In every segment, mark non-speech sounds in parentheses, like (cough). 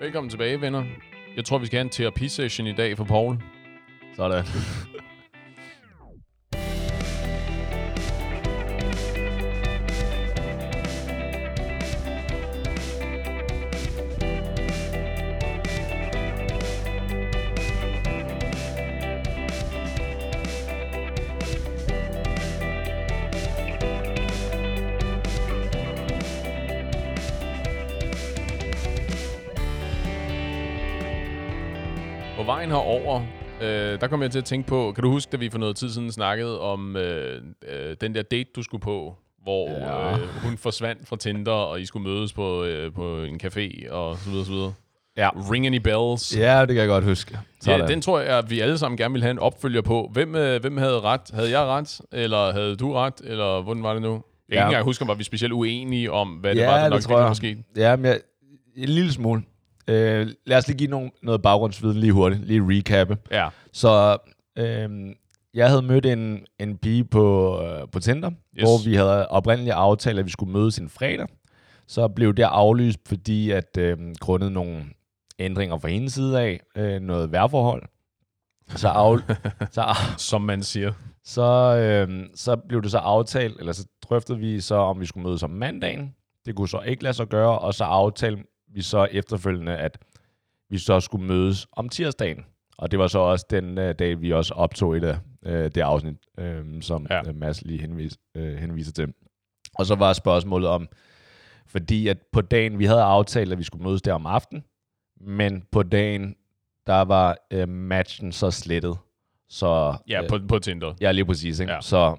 Velkommen tilbage, venner. Jeg tror, vi skal have en terapisession i dag for Paul. Sådan. Øh, der kom jeg til at tænke på, kan du huske, da vi for noget tid siden snakkede om øh, øh, den der date, du skulle på, hvor Ja. øh, hun forsvandt fra Tinder, og I skulle mødes på, øh, på en café, og så videre, så videre. Ja. Ring any bells? Ja, det kan jeg godt huske. Ja, den tror jeg, at vi alle sammen gerne ville have en opfølger på. Hvem, øh, hvem havde ret? Havde jeg ret? Eller havde du ret? Eller hvordan var det nu? Jeg kan Ja. ikke engang huske, om var vi specielt uenige om, hvad det Ja, var, der det nok tror jeg. Ja, men jeg, en lille smule. Øh, lad os lige give nogle, noget baggrundsviden lige hurtigt. Lige recappe. Ja, Så øh, jeg havde mødt en, en pige på, øh, på Tinder, Yes. hvor vi havde oprindeligt aftalt, at vi skulle mødes en fredag. Så blev det aflyst, fordi at øh, grundet nogle ændringer fra hendes side af, øh, noget vejrforhold, så, af, (laughs) så, som man siger. så, øh, så blev det så aftalt, eller så drøftede vi så, om vi skulle mødes om mandagen. Det kunne så ikke lade sig gøre, og så aftalte vi så efterfølgende, at vi så skulle mødes om tirsdagen. Og det var så også den øh, dag, vi også optog et af øh, det afsnit, øh, som Ja. ja. Mads lige henvis, øh, henviser til. Og så var spørgsmålet om, fordi at på dagen, vi havde aftalt, at vi skulle mødes der om aftenen, men på dagen, der var øh, matchen så slettet. Så, Ja, øh, på, på Tinder. Ja, lige præcis. Ikke? Ja. Så,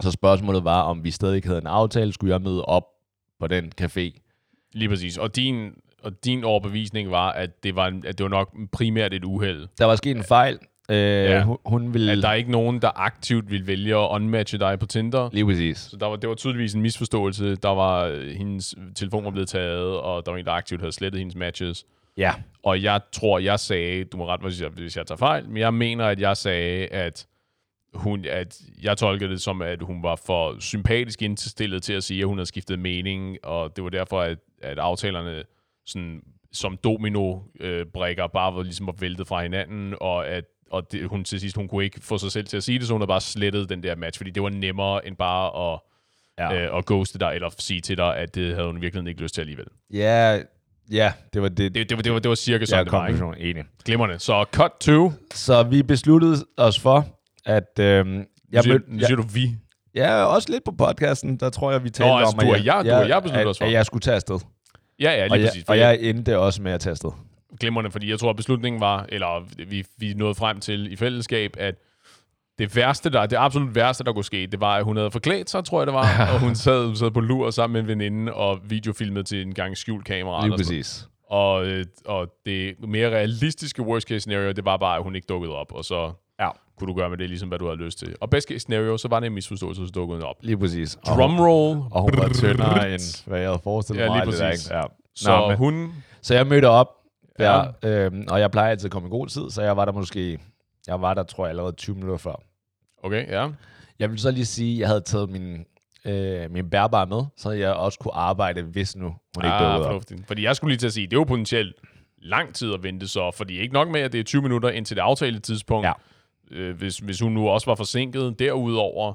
så spørgsmålet var, om vi stadig havde en aftale, skulle jeg møde op på den café. Lige præcis. Og din, og din overbevisning var, at det var, en, at det var nok primært et uheld. Der var sket en fejl. Øh, Ja. hun, hun ville... At der er ikke nogen, der aktivt vil vælge at unmatche dig på Tinder. Lige præcis. Så der var, det var tydeligvis en misforståelse. Der var øh, hendes telefon var blevet taget, og der var en, der aktivt havde slettet hendes matches. Ja. Og jeg tror, jeg sagde, du må ret, hvis jeg, hvis jeg tager fejl, men jeg mener, at jeg sagde, at hun, at jeg tolkede det som, at hun var for sympatisk indstillet til at sige, at hun havde skiftet mening, og det var derfor, at, at aftalerne sådan, som domino-brækker bare var, ligesom var væltet fra hinanden, og at og det, hun til sidst, hun kunne ikke få sig selv til at sige det, så hun havde bare slettet den der match, fordi det var nemmere end bare at, Ja. ja. øh, at ghoste dig, eller sige til dig, at det havde hun virkelig ikke lyst til alligevel. Ja, ja, det var det. Det, det, var, det, var, det var cirka ja, sådan, det var, ikke? Enig. Glimrende. Så cut to. Så vi besluttede os for, at... Øh, Jeg jeg siger, mødte, siger du vi. ja, også lidt på podcasten, der tror jeg, vi talte altså, om, du at og jeg- du og jeg besluttede os for. at jeg skulle tage afsted. Ja, ja, lige Og jeg, præcis. Og jeg, jeg endte også med at tage afsted. glimrende, fordi jeg tror, at beslutningen var, eller vi, vi nåede frem til i fællesskab, at det værste, der, det absolut værste, der kunne ske, det var, at hun havde forklædt sig, tror jeg det var, (laughs) og hun sad, sad på lur sammen med en veninde og videofilmede til en gang skjult kamera. Lige præcis. Og, øh, og det mere realistiske worst case scenario, det var bare, at hun ikke dukkede op, og så. Kunne du gøre med det, ligesom hvad du havde lyst til. Og best case scenario, så var det en misforståelse, så dukkede op. Lige præcis. Og hun- Drumroll. Og hun var tyndere, end hvad jeg havde forestillet Ja, mig. lige det der, præcis. ikke? Ja. Så Nå, men, hun... så jeg mødte op, Ja. der, øhm, og jeg plejer altid at komme i god tid, så jeg var der måske, jeg var der, tror jeg, allerede 20 minutter før. Okay, ja. Jeg vil så lige sige, at jeg havde taget min, øh, min bærbare med, så jeg også kunne arbejde, hvis nu hun ikke ah, dukkede op. fornuftigt. Fordi jeg skulle lige til at sige, det er jo potentielt lang tid at vente så, fordi ikke nok med, at det er 20 minutter indtil det aftalte tidspunkt. Ja. Øh, hvis, hvis hun nu også var forsinket derudover,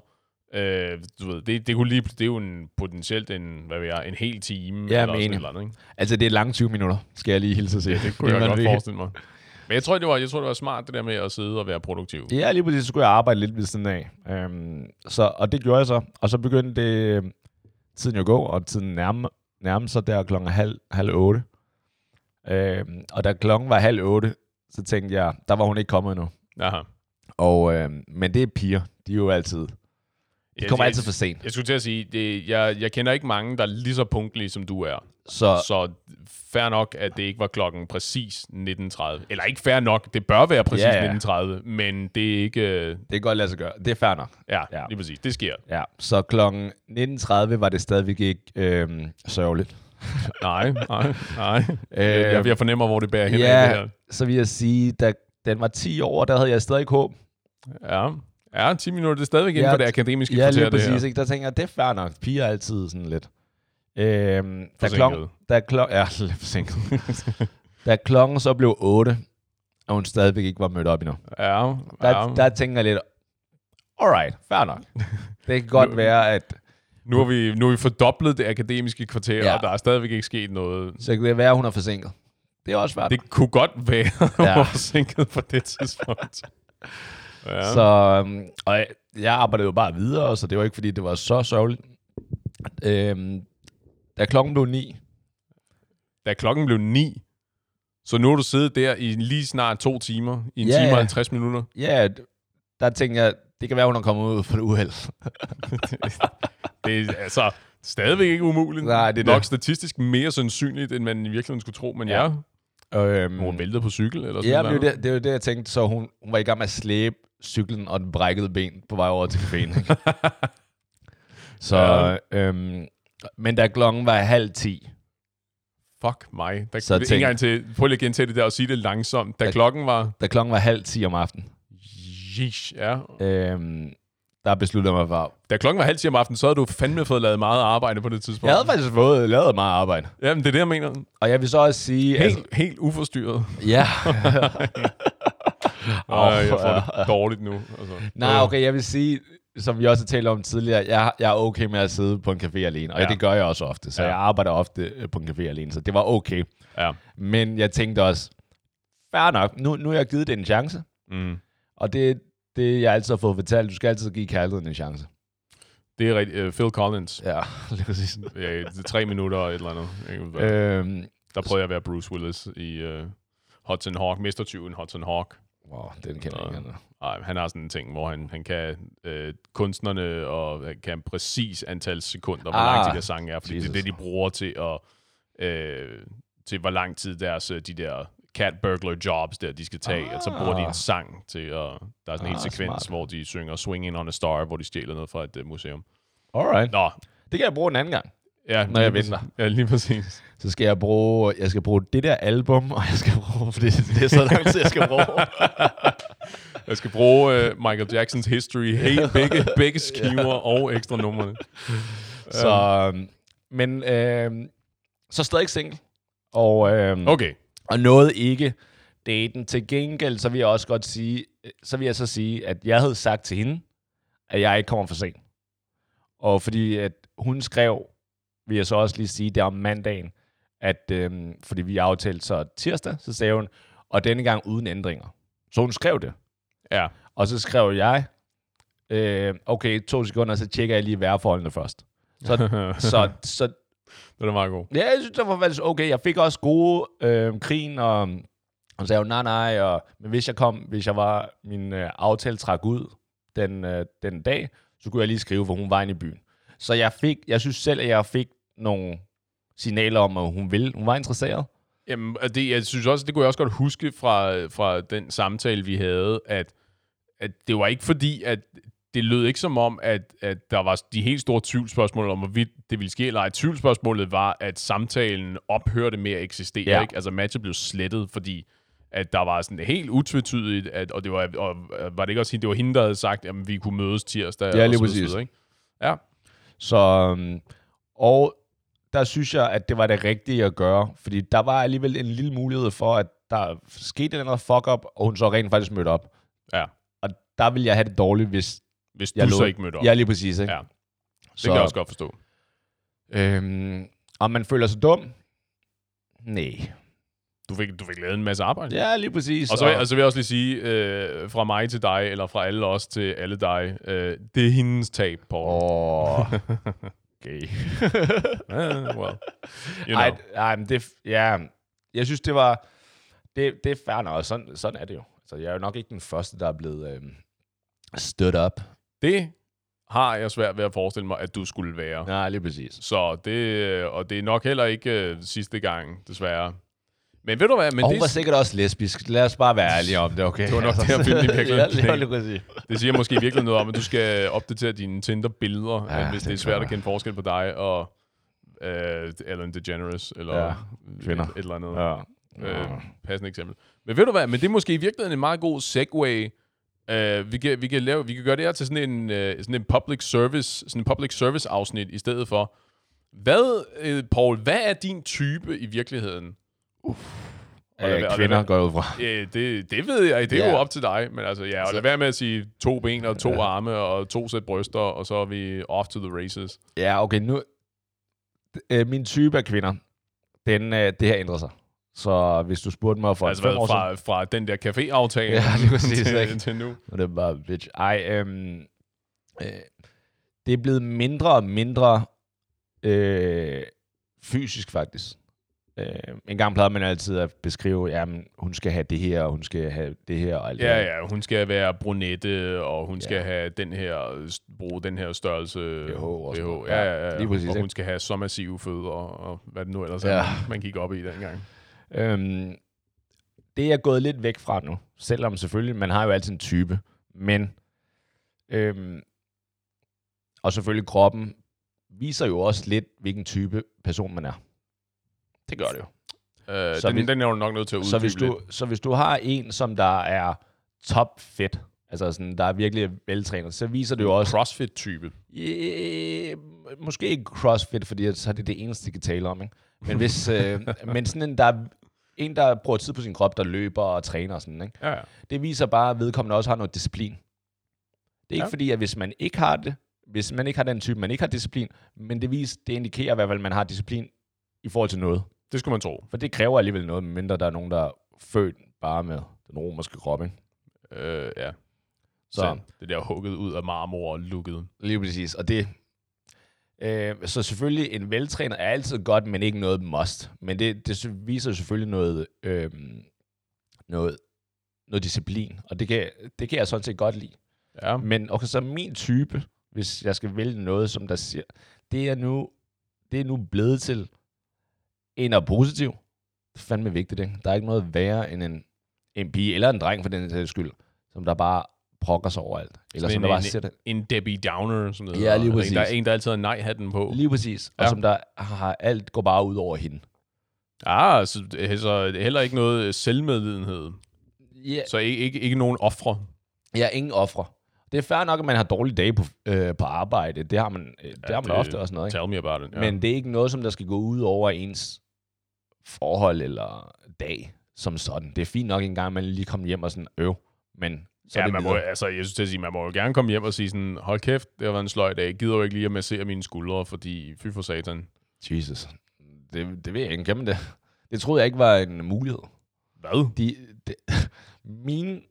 øh, du ved, det, det, kunne lige, det er jo en, potentielt en, hvad ved jeg, en hel time. Ja, eller eller andet, ikke? Altså, det er lange 20 minutter, skal jeg lige hilse at sige. Det kunne jeg man godt vil- forestille mig. Men jeg tror, det var, jeg tror, det var smart, det der med at sidde og være produktiv. Ja, lige præcis, så skulle jeg arbejde lidt ved siden af. Øhm, så, og det gjorde jeg så. Og så begyndte det, øh, tiden jo at gå, og tiden nærme, nærme sig der klokken halv, halv otte. Øhm, og da klokken var halv otte, så tænkte jeg, der var hun ikke kommet endnu. Aha. Og, øhm, men det er piger. De er jo altid, de Jeg- kommer jeg- altid for sent. Jeg skulle til at sige, det, jeg, jeg kender ikke mange, der er lige så punktlige, som du er. Så, Så fair nok, at det ikke var klokken præcis 19.30. Eller ikke fair nok, det bør være præcis Ja, ja. 19.30, men det er ikke... øh, det kan godt lade sig gøre. Det er fair nok. Ja, Ja. lige præcis. Det sker. Ja. Så klokken 19.30 var det stadigvæk ikke øhm, sørgeligt. (laughs) Nej, nej, nej. Øh, (laughs) jeg, jeg fornemmer, hvor det bærer hen det ja, så vil jeg sige, da den var 10 år, der havde jeg stadig håb. Ja. ja, 10 minutter, det er stadigvæk inden Ja, for det akademiske Ja, kvarter, lige det præcis. her. Ikke? Der tænker jeg, det er fair nok. Piger er altid sådan lidt. Øhm, da Forsinket. klok, da klok, ja, (laughs) lidt forsinket. Da klokken så blev 8, og hun stadigvæk ikke var mødt op endnu. Ja, Der, ja. der tænker jeg lidt, alright, fair nok. Det kan godt være, at Nu har vi, nu har vi fordoblet det akademiske kvarter, Ja. og der er stadigvæk ikke sket noget. så kan det være, at hun er forsinket. Det er også fair. Det kunne godt være, (laughs) at Ja. ja. var forsinket på det tidspunkt. (laughs) Ja. Så, øhm, og jeg, jeg arbejdede jo bare videre, så det var ikke, fordi det var så sørgeligt. Øhm, da klokken blev 9, Da klokken blev ni, så nu har du siddet der i lige snart to timer, i en Ja, time ja. og 50 minutter. ja, der tænkte jeg, det kan være, hun er kommet ud for et uheld. (laughs) Det er altså stadigvæk ikke umuligt. Nej, det er Nok det. statistisk mere sandsynligt, end man i virkeligheden skulle tro. Men ja, Ja. øhm, hun væltet på cykel eller sådan ja, noget. jo det, det er jo det, jeg tænkte. Så hun, hun var i gang med at slæbe cyklen og den brækkede ben på vej over til caféen. (laughs) så, Ja. øhm, men da klokken var halv 10, Fuck mig. Der, Så så tænk- til, prøv lige at gentage det der og sige det langsomt. Da Da- klokken var... da klokken var halv 10 om aftenen, Yeesh, ja. øhm, der besluttede mig for, Da klokken var halv ti om aftenen, så havde du fandme fået lavet meget arbejde på det tidspunkt. jeg havde faktisk fået lavet meget arbejde. Jamen, det er det, jeg mener. Og jeg vil så også sige... Helt, altså... helt uforstyrret. ja. (laughs) Og jeg får det dårligt nu. Altså. Nej, okay, jeg vil sige, som vi også har talt om tidligere, jeg, jeg er okay med at sidde på en café alene, og ja. Ja. det gør jeg også ofte, så ja. Ja. jeg arbejder ofte øh, på en café alene, så det var okay. Ja. Men jeg tænkte også, fair nok, nu, nu har jeg givet det en chance, Mm. og det det, jeg altid har fået fortalt, du skal altid give kærligheden en chance. Det er rigtigt. Uh, Phil Collins. Ja, (laughs) lige præcis. Ja, det er tre minutter og et eller andet. Øhm, Der prøvede jeg at være Bruce Willis i uh, Hudson Hawk. Mestertyven Hudson Hawk. Wow, den kender jeg ikke. Ej, han har sådan en ting, hvor han, han kan øh, kunstnerne og han kan præcis antal sekunder, hvor Ah, lang tid der sange er, fordi Jesus. det er det, de bruger til at øh, til hvor lang tid deres øh, de der cat burglar jobs der, de skal tage, ah. og så bruger de Ah. en sang til at, der er sådan en Ah, hel sekvens, smart. hvor de synger Swinging on a Star, hvor de stjæler noget fra et uh, museum. Alright. Nå, Det kan jeg bruge en anden gang. Ja, Når jeg venter. Ja, lige præcis. Så skal jeg bruge, jeg skal bruge det der album, og jeg skal bruge, fordi det er så lang tid, jeg skal bruge. (laughs) Jeg skal bruge uh, Michael Jacksons History, helt begge, begge (laughs) skiver og ekstra numrene. (laughs) Så, øhm, men øhm, så stadig single. Og, øhm, Okay, og nåede ikke daten. Til gengæld, så vil jeg også godt sige, så vil jeg så sige, at jeg havde sagt til hende, at jeg ikke kommer for sent. Og fordi at hun skrev, vil jeg så også lige sige, der om mandagen, at øhm, fordi vi aftalte så tirsdag, så sagde hun, og denne gang uden ændringer. Så hun skrev det. ja. Og så skrev jeg, øh, okay, to sekunder, så tjekker jeg lige vejrforholdene først. Så, (laughs) så, så det er meget god. ja, jeg synes, det var faktisk okay. Jeg fik også gode øh, krigen, og hun sagde jo, nej, nej, og, men hvis jeg kom, hvis jeg var, min øh, aftale trak ud den, øh, den dag, så kunne jeg lige skrive, hvor hun var inde i byen. Så jeg fik, jeg synes selv, at jeg fik nogle signaler om, at hun ville, hun var interesseret. Jamen, det, jeg synes også, det kunne jeg også godt huske fra, fra den samtale, vi havde, at, at det var ikke fordi, at det lød ikke som om, at, at der var de helt store tvivlsspørgsmål om, hvorvidt det ville ske eller ej. Tvivlsspørgsmålet var, at samtalen ophørte med at eksistere. Ja. Ikke? Altså matchet blev slettet, fordi at der var sådan helt utvetydigt, at, og det var, og var det ikke også hende, det var hende, der havde sagt, at vi kunne mødes tirsdag. Ja, lige præcis. videre, ikke? Ja, Så, øhm, og der synes jeg, at det var det rigtige at gøre, fordi der var alligevel en lille mulighed for, at der skete en noget fuck-up, og hun så rent faktisk mødte op. ja. Og der ville jeg have det dårligt, hvis Hvis jeg du lå- så ikke mødte op. Ja, lige præcis. Ikke? Ja. Det kan jeg også godt forstå. Øhm, om man føler sig dum? Nej. Du fik, du fik lavet en masse arbejde. Ja, lige præcis. Og så, og så vil jeg også lige sige, øh, fra mig til dig, eller fra alle os til alle dig, øh, det er hendes tab, Paul. Åh, (laughs) okay. Uh, (laughs) well, you know. Ej, ej, men det, ja, jeg synes, det var, det, det er fair nok, sådan, sådan er det jo. Så jeg er jo nok ikke den første, der er blevet øhm, stood up. Det har jeg svært ved at forestille mig, at du skulle være. Nej, lige præcis. Så det, og det er nok heller ikke uh, sidste gang, desværre. Men ved du hvad, men og hun det, var sikkert også lesbisk. Lad os bare være ærlige om det, okay? Det var nok (laughs) det, ville i virkeligheden (laughs) det siger måske virkelig noget om, at du skal opdatere dine Tinder-billeder, Ja, ja, hvis det det er svært at kende forskel på dig og uh, Ellen DeGeneres, eller Ja, kvinder. et, et eller andet. Ja. Øh, passende eksempel. Men ved du hvad, men det er måske i virkeligheden en meget god segue. Uh, vi, kan, vi, kan lave, vi kan gøre det her til sådan en, uh, sådan en public service, sådan en public service afsnit i stedet for. Hvad, uh, Paul, hvad er din type i virkeligheden? Og lad Øh, kvinder går ud fra. Ja, det, det ved jeg, det er Ja. jo op til dig. Men altså, ja, og Så- lad være med at sige to ben og to Ja. arme og to sæt bryster, og så er vi off to the races. Ja, okay, nu... Øh, min type af kvinder, den, øh, det her ændrer sig. Så hvis du spurgte mig for altså fem år siden... fra, fra den der café-aftale (laughs) Ja, lige præcis, til, ikke? til nu. Og det er bare, bitch. Ej, øhm, øh, det er blevet mindre og mindre øh, fysisk, faktisk. Øh, en gang plejede man altid at beskrive, jamen, hun skal have det her, og hun skal have det her, og alt det Ja, her. ja, hun skal være brunette, og hun skal Ja. have den her, bruge den her størrelse BH og noget. Ja, ja, ja. Lige præcis, og hun skal have så massive fødder, og hvad det nu ellers Ja. er, man gik op i dengang. Øhm, det er jeg gået lidt væk fra nu, selvom selvfølgelig, man har jo altid en type, men øhm, og selvfølgelig kroppen viser jo også lidt, hvilken type person man er. Det gør det jo. Øh, Så den, hvis- den er jo nok nødt til at Så uddybe hvis, du, så hvis du har en, som der er top fit, altså sådan, der er virkelig veltrænet, så viser det jo også, Crossfit-type. Øh, måske ikke CrossFit, fordi så er det det eneste, de kan tale om. Ikke? Men, hvis, (laughs) øh, men sådan en, der er en, der bruger tid på sin krop, der løber og træner og sådan, ikke? Ja, ja. det viser bare, at vedkommende også har noget disciplin. Det er ikke Ja. fordi, at hvis man ikke har det, hvis man ikke har den type, man ikke har disciplin, men det, viser, det indikerer i hvert fald, at man har disciplin i forhold til noget. Det skulle man tro. For det kræver alligevel noget, medmindre der er nogen, der er født bare med den romerske krop. Ikke? Øh, ja. Så- Så. Det der hugget ud af marmor og lukket. Lige præcis. Og det, øh, så selvfølgelig, en veltræner er altid godt, men ikke noget must. Men det, det viser selvfølgelig noget, øh, noget, noget disciplin, og det kan, det kan jeg sådan set godt lide. Ja. Men okay, så min type, hvis jeg skal vælge noget, som der siger, det er nu, det er nu blevet til en og positiv. Det er fandme vigtigt, ikke? Der er ikke noget værre end en, en pige, eller en dreng for den sags skyld, som der bare brokker sig overalt. Eller Sådan som der en- bare sætter, En Debbie Downer, som det Ja, lige Altså, præcis. En, der er en, der altid har nej-hatten på. Lige præcis. Og Ja. som der har alt går bare ud over hende. Ah, så, så heller ikke noget selvmedlidenhed. Ja, Så ikke, ikke, ikke nogen ofre. er ingen ofre. Det er fair nok, at man har dårlige dage på, øh, på arbejde. Det har man, øh, det har man det- ofte også noget. Ikke? Tell me about it. Ja. Men det er ikke noget, som der skal gå ud over ens forhold eller dag som sådan. Det er fint nok en gang, man lige kommer hjem og sådan, øv. Men så ja, man må, altså, jeg synes til at sige, man må jo gerne komme hjem og sige sådan, hold kæft, det har været en sløj dag. Jeg gider jo ikke lige at massere mine skuldre, fordi fy for satan. Jesus. Det, det ved jeg ikke. Kan det? Det troede jeg ikke var en mulighed. Hvad? De, de, (laughs) mine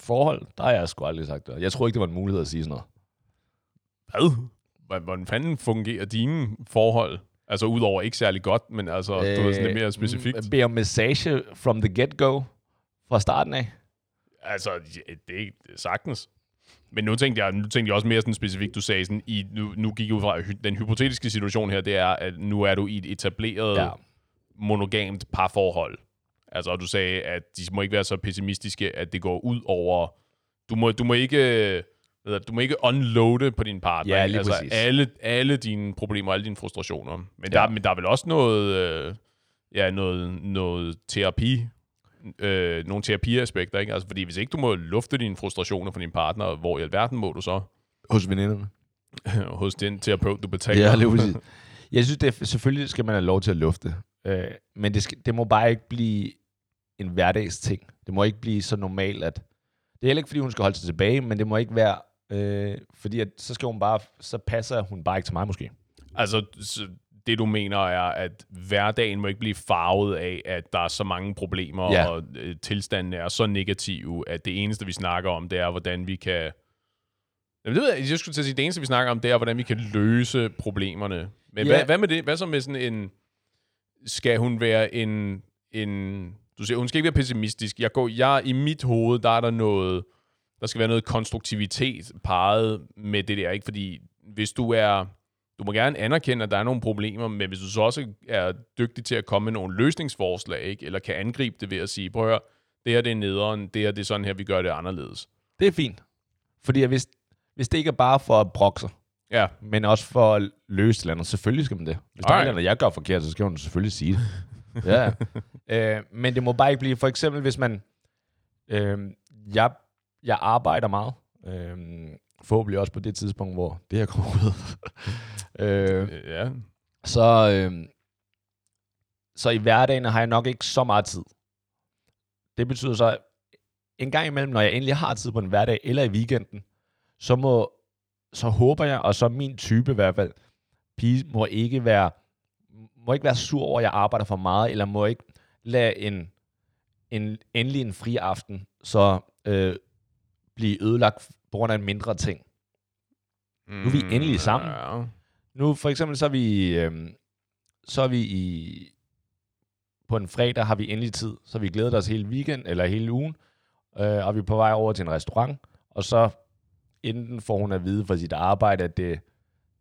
forhold, der har jeg sgu aldrig sagt det. Jeg tror ikke, det var en mulighed at sige sådan noget. Hvad? Hvordan- fanden fungerer dine forhold? Altså udover ikke særlig godt, men altså, øh, du er sådan lidt mere specifikt. Bede om massage from the get-go fra starten af. Altså, ja, det er sagtens. Men nu tænkte, jeg, nu tænkte jeg også mere sådan specifikt, du sagde sådan, i, nu, nu gik jeg ud fra, den hypotetiske situation her, det er, at nu er du i et etableret ja. monogamt parforhold. Altså, og du sagde, at de må ikke være så pessimistiske, at det går ud over... Du må, du må ikke... Du må ikke unloade på din partner. Ja, lige altså, præcis. alle, alle dine problemer, alle dine frustrationer. Men, Ja. der, men der er vel også noget, øh, ja, noget, noget terapi, øh, nogle terapiaspekter, ikke? Altså, fordi hvis ikke du må lufte dine frustrationer for din partner, hvor i alverden må du så Hos veninderne. (laughs) hos den terapeut, du betaler? Ja, lige (laughs) præcis. Jeg synes, det er, selvfølgelig skal man have lov til at lufte. Øh, men det, skal, det må bare ikke blive en hverdagsting. Det må ikke blive så normalt, at... Det er heller ikke, fordi hun skal holde sig tilbage, men det må ikke være... Øh, fordi at, så skal hun bare... Så passer hun bare ikke til mig, måske. Altså, så det du mener er, at hverdagen må ikke blive farvet af, at der er så mange problemer, Ja. og øh, tilstanden er så negative, at det eneste, vi snakker om, det er, hvordan vi kan... Jamen, det ved jeg, jeg skulle til at sige, det eneste, vi snakker om, det er, hvordan vi kan løse problemerne. Men Ja. hvad, hvad med det? Hvad så med sådan en... Skal hun være en... en du siger, hun skal ikke være pessimistisk. Jeg går, jeg, I mit hoved, der er der noget... Der skal være noget konstruktivitet parret med det der, ikke? Fordi hvis du er... Du må gerne anerkende, at der er nogle problemer, men hvis du så også er dygtig til at komme med nogle løsningsforslag, ikke? eller kan angribe det ved at sige, prøv at høre, det her det er nederen, det her det er sådan her, vi gør det anderledes. Det er fint. Fordi hvis, hvis det ikke er bare for at brokke sig, Ja, men også for at løse et eller andet, selvfølgelig skal man det. Hvis der er et Alright. eller andet, jeg gør forkert, så skal hun selvfølgelig sige det. Ja. (laughs) øh, men det må bare ikke blive, for eksempel hvis man, øh, jeg, jeg arbejder meget, øh, forhåbentlig også på det tidspunkt, hvor det her kommer ud. (laughs) øh, ja. så, øh, så i hverdagen har jeg nok ikke så meget tid. det betyder så, at en gang imellem, når jeg endelig har tid på en hverdag eller i weekenden, så må så håber jeg, og så min type i hvert fald, pige må ikke være må ikke være sur over, at jeg arbejder for meget, eller må ikke lade en, en endelig en fri aften så øh, blive ødelagt på grund af en mindre ting. Nu er vi endelig sammen. Ja. Nu for eksempel, så er vi, øh, så er vi i, på en fredag har vi endelig tid, så vi glæder os hele weekend, eller hele ugen, øh, og vi er på vej over til en restaurant, og så enten får hun at vide fra sit arbejde, at det,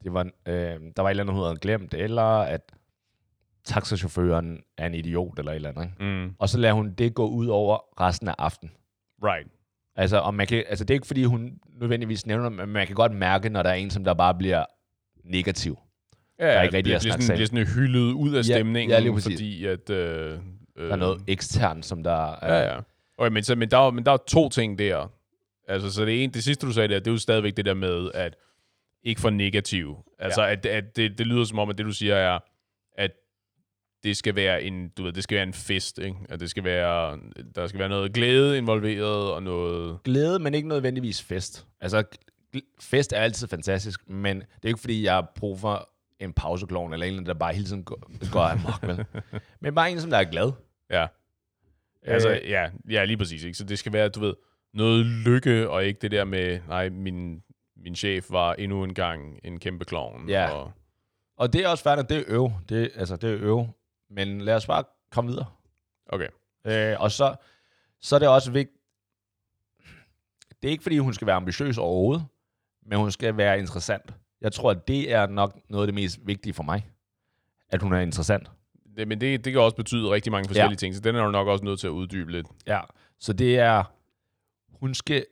det var, øh, der var et eller andet, hun havde glemt, eller at taxachaufføren er en idiot, eller et eller andet. Ikke? Mm. Og så lader hun det gå ud over resten af aftenen. Right. Altså, og man kan, altså, det er ikke, fordi hun nødvendigvis nævner men man kan godt mærke, når der er en, som der bare bliver negativ. Ja, er ikke rigtig bliver, bliver, sådan, bliver sådan hyldet ud af Ja, stemningen, ja, præcis. fordi at... Øh, øh, Der er noget ekstern, som der... Ja, ja. Okay, men, så, men, der, er- men der er to ting der. Altså, så det, ene, det sidste, du sagde der, det er jo stadigvæk det der med, at ikke for negativ. Altså, ja. at, at det, det lyder som om, at det, du siger, er, det skal være en, du ved, det skal være en fest, ikke? At det skal være, der skal være noget glæde involveret, og noget... Glæde, men ikke nødvendigvis fest. Altså, fest er altid fantastisk, men det er ikke, fordi jeg brug for en pauseklovn, eller en, der bare hele tiden går, går amok, vel? (laughs) Men bare en, som der er glad. Ja. Altså, Øh. ja, ja, lige præcis. Ikke? Så det skal være, du ved, noget lykke, og ikke det der med, nej, min, min chef var endnu en gang en kæmpe klovn. Ja. Og, Og det er også færdigt, det er øv. Det, altså, det er øv. Men lad os bare komme videre. okay. Øh, og så, så er det også vigtigt, det er ikke fordi, hun skal være ambitiøs overhovedet, men hun skal være interessant. Jeg tror, at det er nok noget af det mest vigtige for mig, at hun er interessant. Det, men det, det kan også betyde rigtig mange forskellige Ja. ting, så den er du nok også nødt til at uddybe lidt. Ja, så det er, hun skal,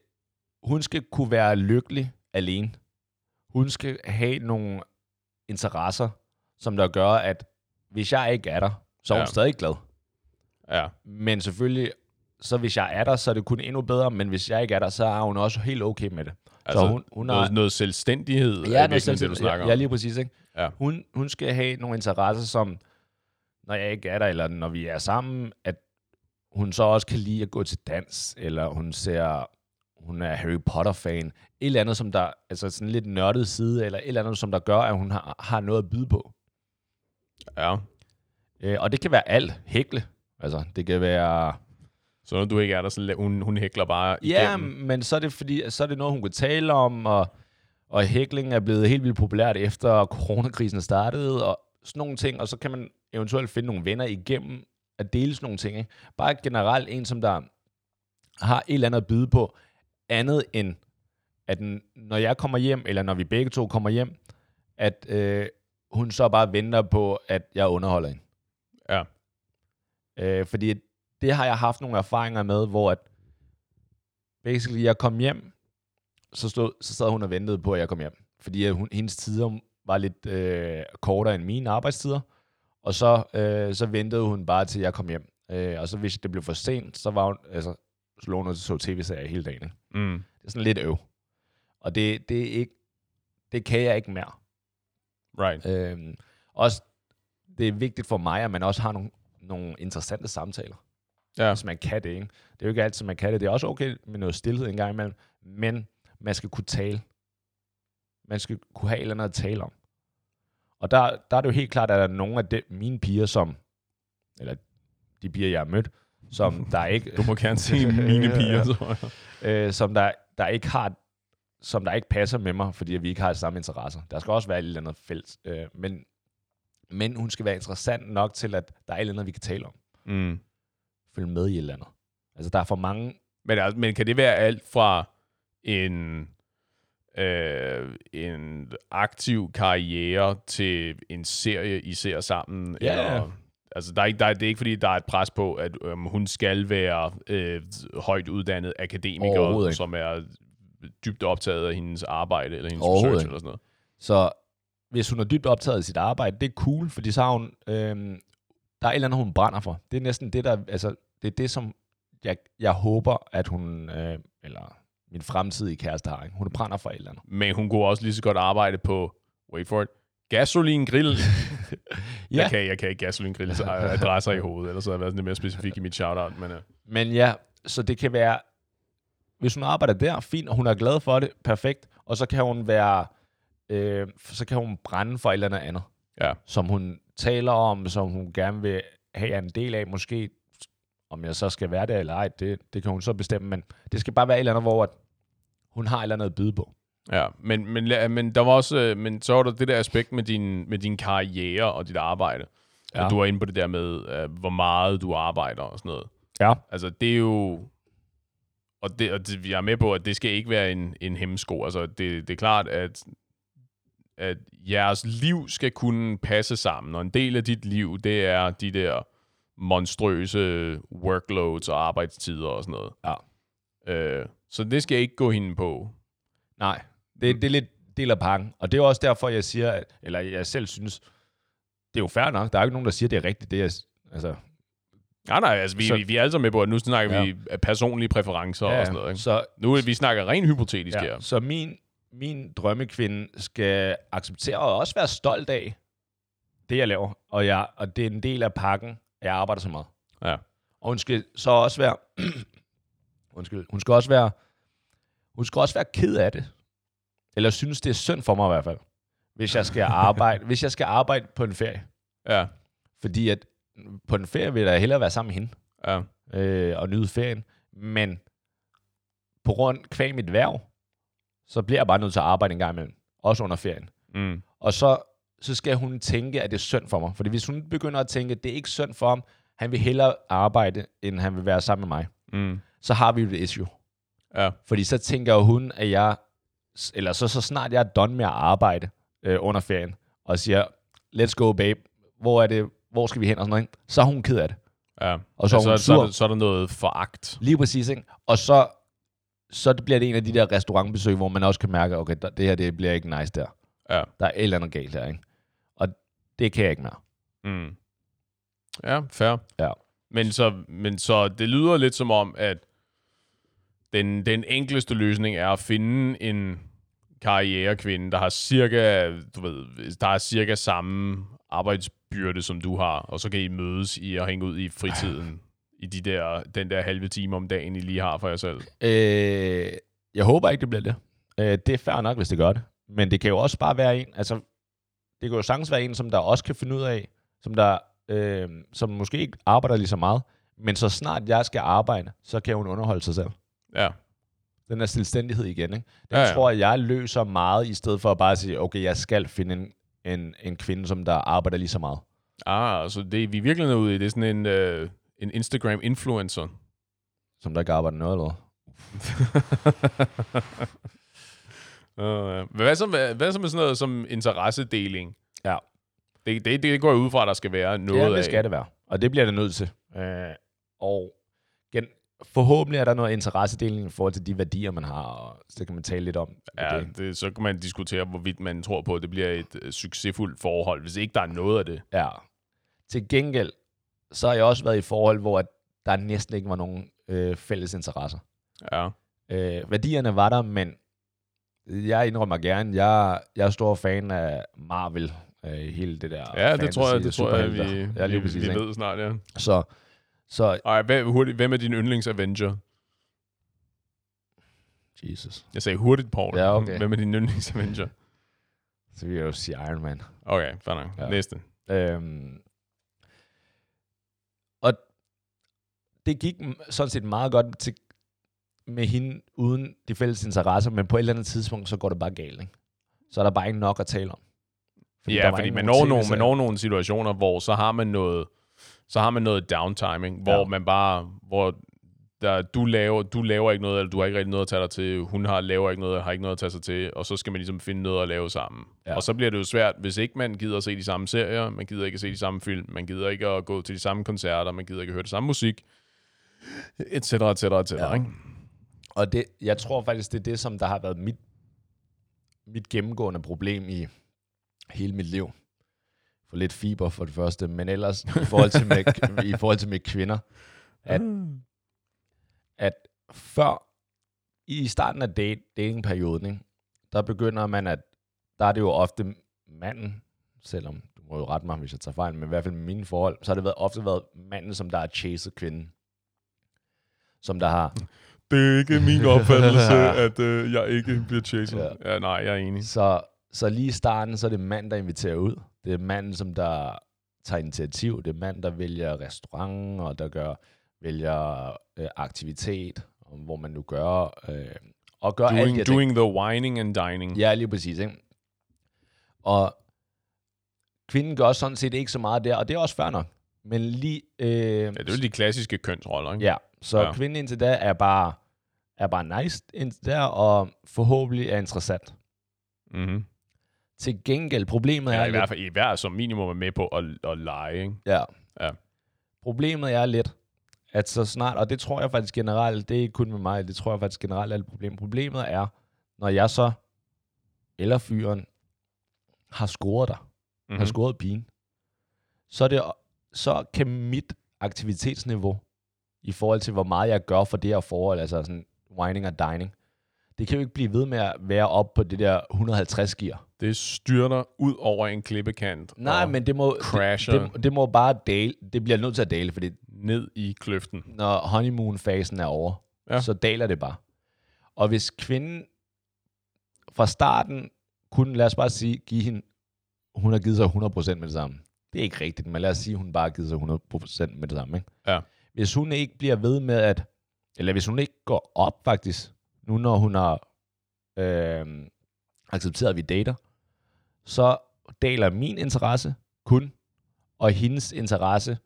hun skal kunne være lykkelig alene. Hun skal have nogle interesser, som der gør, at hvis jeg ikke er der, så er hun Ja. stadig glad. Ja, Men selvfølgelig, så hvis jeg er der, så er det kun endnu bedre, men hvis jeg ikke er der, så er hun også helt okay med det. altså hun- hun har- noget, noget selvstændighed er Ja, virkelig noget det, du snakker ja, ja, om. lige præcis. Ikke? Ja. Hun, hun skal have nogle interesser, som når jeg ikke er der, eller når vi er sammen, at hun så også kan lide at gå til dans, eller hun ser, hun er Harry Potter-fan. Et eller andet, som der, altså sådan lidt nørdet side, eller et eller andet, som der gør, at hun har, har noget at byde på. Ja. Øh, og det kan være alt. Hækle. Altså, det kan være... Så når du ikke er der, så hun, hun hækler bare Ja, igennem. men så er det fordi, så er det noget, hun kan tale om, og, og hækling er blevet helt vildt populært efter coronakrisen startede, og sådan nogle ting, og så kan man eventuelt finde nogle venner igennem at dele sådan nogle ting. Ikke? Bare generelt en, som der har et eller andet at byde på, andet end, at når jeg kommer hjem, eller når vi begge to kommer hjem, at øh, hun så bare venter på, at jeg underholder hende. Ja. Øh, fordi det har jeg haft nogle erfaringer med, hvor at basically jeg kom hjem, så, stod, så sad hun og ventede på, at jeg kom hjem. Fordi at hun, hendes tider var lidt øh, kortere end mine arbejdstider, og så, øh, så ventede hun bare til jeg kom hjem. Øh, og så hvis det blev for sent, så var hun, altså, så lå hun og så tv-serier hele dagen. ikke? Mm. Det er sådan lidt øv. Og det, det, er ikke, det kan jeg ikke mere. Right. Øhm, også, det er vigtigt for mig, at man også har nogle, nogle interessante samtaler. Ja. Hvis man kan det, ikke? Det er jo ikke altid, man kan det. Det er også okay med noget stillhed en gang imellem, men man skal kunne tale. Man skal kunne have et eller andet at tale om. Og der, der er det jo helt klart, at der er nogle af de, mine piger, som, eller de piger, jeg har mødt, som (laughs) der ikke... Du må gerne sige mine piger, (laughs) jeg. øh, som der, der ikke har som der ikke passer med mig, fordi vi ikke har de samme interesser. Der skal også være et eller andet fælles. Øh, men, men hun skal være interessant nok til, at der er et eller andet, vi kan tale om. Mm. Følge med i et eller andet. Altså, der er for mange... Men, altså, men kan det være alt fra en, øh, en aktiv karriere til en serie, I ser sammen? Ja, eller, ja. Altså, der er ikke, der er, det er ikke, fordi der er et pres på, at øhm, hun skal være øh, højt uddannet akademiker, som er dybt optaget af hendes arbejde eller hendes research eller sådan noget. Så hvis hun er dybt optaget af sit arbejde, det er cool, fordi så har hun... Øh, der er et eller andet, hun brænder for. Det er næsten det, der... Altså, det er det, som jeg, jeg håber, at hun... Øh, eller min fremtidige kæreste har. Ikke? Hun brænder for et eller andet. Men hun kunne også lige så godt arbejde på, wait for it, Gasoline Grill. (laughs) Ja. Jeg, kan, jeg kan ikke Gasoline Grill adresser i hovedet, ellers havde jeg været lidt mere specifik i mit shout-out. Men, uh, Men ja, så det kan være, hvis hun arbejder der, fint, og hun er glad for det, perfekt. Og så kan hun være, øh, så kan hun brænde for et eller andet andet, ja. som hun taler om, som hun gerne vil have en del af, måske om jeg så skal være der eller ej, det, det kan hun så bestemme, men det skal bare være et eller andet, hvor at hun har et eller andet at byde på. Ja, men, men, men der var også, øh, men så var der det der aspekt med din, med din karriere og dit arbejde. Ja. Du var inde på det der med, uh, hvor meget du arbejder og sådan noget. Ja. Altså, det er jo... Og, det, og det, jeg er med på, at det skal ikke være en, en hemmesko. Altså, det, det er klart, at, at jeres liv skal kunne passe sammen. Og en del af dit liv, det er de der monstrøse workloads og arbejdstider og sådan noget. Ja. Øh, så det skal ikke gå hende på. Nej, det, det er lidt del af pakken. Og det er også derfor, jeg siger, at, eller jeg selv synes, det er jo fair nok. Der er jo ikke nogen, der siger, det er rigtigt. Det er, altså, Nej, nej, altså vi, Så- vi, vi er alle sammen med på, at nu snakker Ja. vi personlige præferencer og sådan noget. Ikke? Så, Nu er vi snakker rent hypotetisk ja, her. så min, min drømmekvinde skal acceptere og også være stolt af det, jeg laver. Og, jeg, og det er en del af pakken, at jeg arbejder så meget. Ja. Og hun skal så også være... (clears throat) undskyld. Hun skal også være... Hun skal også være ked af det. Eller synes, det er synd for mig i hvert fald. Hvis jeg skal (laughs) arbejde, hvis jeg skal arbejde på en ferie. Ja, Fordi at på en ferie vil jeg da hellere være sammen med hende ja, øh, og nyde ferien. Men på grund kvæg mit værv, så bliver jeg bare nødt til at arbejde en gang imellem. Også under ferien. mm, Og så, så skal hun tænke, at det er synd for mig. Fordi hvis hun begynder at tænke, at det er ikke synd for ham, han vil hellere arbejde, end han vil være sammen med mig, mm, så har vi jo et issue. ja, Fordi så tænker hun, at jeg, eller så, så snart jeg er done med at arbejde øh, under ferien, og siger, let's go babe, hvor er det, hvor skal vi hen og sådan noget, ikke? så er hun ked af det. ja. Og så er så, hun så, er der, så er der noget foragt. Lige præcis, ikke? Og så, så bliver det en af de der restaurantbesøg, hvor man også kan mærke, okay, der, det her det bliver ikke nice der. Ja. Der er et eller andet galt her, ikke? Og det kan jeg ikke mere. Mm. Ja, fair. Ja. Men så, men så det lyder lidt som om, at den, den enkleste løsning er at finde en karrierekvinde, der har cirka, du ved, der har cirka samme arbejdsbyrde, som du har, og så kan I mødes i at hænge ud i fritiden i de der, den der halve time om dagen, I lige har for jer selv. Øh, jeg håber ikke, det bliver det. Øh, det er fair nok, hvis det gør det. Men det kan jo også bare være en, altså, det kan jo sagtens være en, som der også kan finde ud af, som der, øh, som måske ikke arbejder lige så meget, men så snart jeg skal arbejde, så kan hun underholde sig selv. Ja, Den er selvstændighed igen, ikke? Den ja. ja. tror jeg, jeg løser meget, i stedet for at bare sige, okay, jeg skal finde en, en, en kvinde, som der arbejder lige så meget. ah, så det vi virkelig er ude i, det er sådan en, øh, en Instagram-influencer. Som der ikke arbejder noget, eller hvad? (laughs) Uh, hvad, så med, hvad så med sådan noget som interessedeling? Ja. Det, det, det går jeg ud fra, at der skal være noget Ja, af. det skal det være. Og det bliver det nødt til. Øh, og gen, forhåbentlig er der noget interessedeling i forhold til de værdier, man har, og så kan man tale lidt om Ja, det. det, så kan man diskutere, hvorvidt man tror på, at det bliver et uh, succesfuldt forhold, hvis ikke der er noget af det. Ja. Til gengæld, så har jeg også været i forhold, hvor at der næsten ikke var nogen øh, fælles interesser. Ja. Øh, værdierne var der, men jeg indrømmer gerne, jeg, jeg er stor fan af Marvel, øh, hele det der Ja, det tror jeg, det tror jeg, vi, ja, lige vi, præcis, vi ikke? ved snart, ja. Så, så Ej, hvad, hurtigt, hvem er din yndlings Avenger? Jesus. Jeg sagde hurtigt, Paul. Ja, okay. Hvem er din yndlings Avenger? (laughs) Så vil jeg jo sige Iron Man. Okay, fair nok. Ja. Næste. Øhm, og det gik sådan set meget godt til, med hende uden de fælles interesser, men på et eller andet tidspunkt, så går det bare galt. Ikke? Så er der bare ikke nok at tale om. Fordi ja, fordi man når, nogle, man når nogle situationer, hvor så har man noget, så har man noget downtiming, hvor Ja. man bare, hvor der, du, laver, du laver ikke noget, eller du har ikke rigtig noget at tage dig til, hun har, laver ikke noget, har ikke noget at tage sig til, og så skal man ligesom finde noget at lave sammen. Ja. Og så bliver det jo svært, hvis ikke man gider at se de samme serier, man gider ikke at se de samme film, man gider ikke at gå til de samme koncerter, man gider ikke at høre det samme musik, et cetera, et cetera, et cetera, Ja. ikke? Og det, jeg tror faktisk, det er det, som der har været mit, mit gennemgående problem i hele mit liv. For lidt fiber for det første, men ellers i forhold til med, (laughs) i forhold til med kvinder, at, at før, i starten af date, datingperioden, ikke, der begynder man at, der er det jo ofte manden, selvom du må jo rette mig, hvis jeg tager fejl, men i hvert fald med mine forhold, så har det været, ofte været manden, som der har chaset kvinden. Som der har, Det er ikke min opfattelse, (laughs) at øh, jeg ikke bliver chased. Ja. Ja. nej, jeg er enig. så, så lige i starten, så er det manden, der inviterer ud. Det er manden, som der tager initiativ. Det er manden, der vælger restaurant, og der gør, vælger øh, aktivitet, hvor man nu gør, øh, og gør alt Doing, her ting. doing the whining and dining. Ja, lige præcis. Ikke? Og kvinden gør sådan set ikke så meget der, og det er også fair nok. Men lige... Øh, Ja, det er jo de klassiske kønsroller, ikke? ja, så. Ja. kvinden indtil da er bare, er bare nice indtil der, og forhåbentlig er interessant. Mm-hmm. Til gengæld, problemet er Ja, i lidt... hvert fald i hver som minimum er med på at, at lege, ikke? Ja. Ja. Problemet er lidt, at så snart, og det tror jeg faktisk generelt, det er ikke kun med mig, det tror jeg faktisk generelt er et problem. Problemet er, når jeg så, eller fyren, har scoret dig, mm-hmm. har Mhm. scoret pigen, så, er det, så kan mit aktivitetsniveau, i forhold til hvor meget jeg gør for det her forhold, altså sådan whining og dining, det kan jo ikke blive ved med at være op på det der 150 gear. Det styrter ud over en klippekant. Nej, men det må, crasher. det, det, det må bare dale. Det bliver nødt til at dale, fordi ned i kløften. når honeymoon-fasen er over. Ja. så daler det bare. Og hvis kvinden fra starten kunne, lad os bare sige, give hende, hun har givet sig 100% med det samme. Det er ikke rigtigt, men lad os sige, hun bare har givet sig 100% med det samme. Ikke? Ja. Hvis hun ikke bliver ved med at, eller hvis hun ikke går op faktisk, nu når hun har øh, accepteret, at vi dater, så deler min interesse kun, og hendes interesse,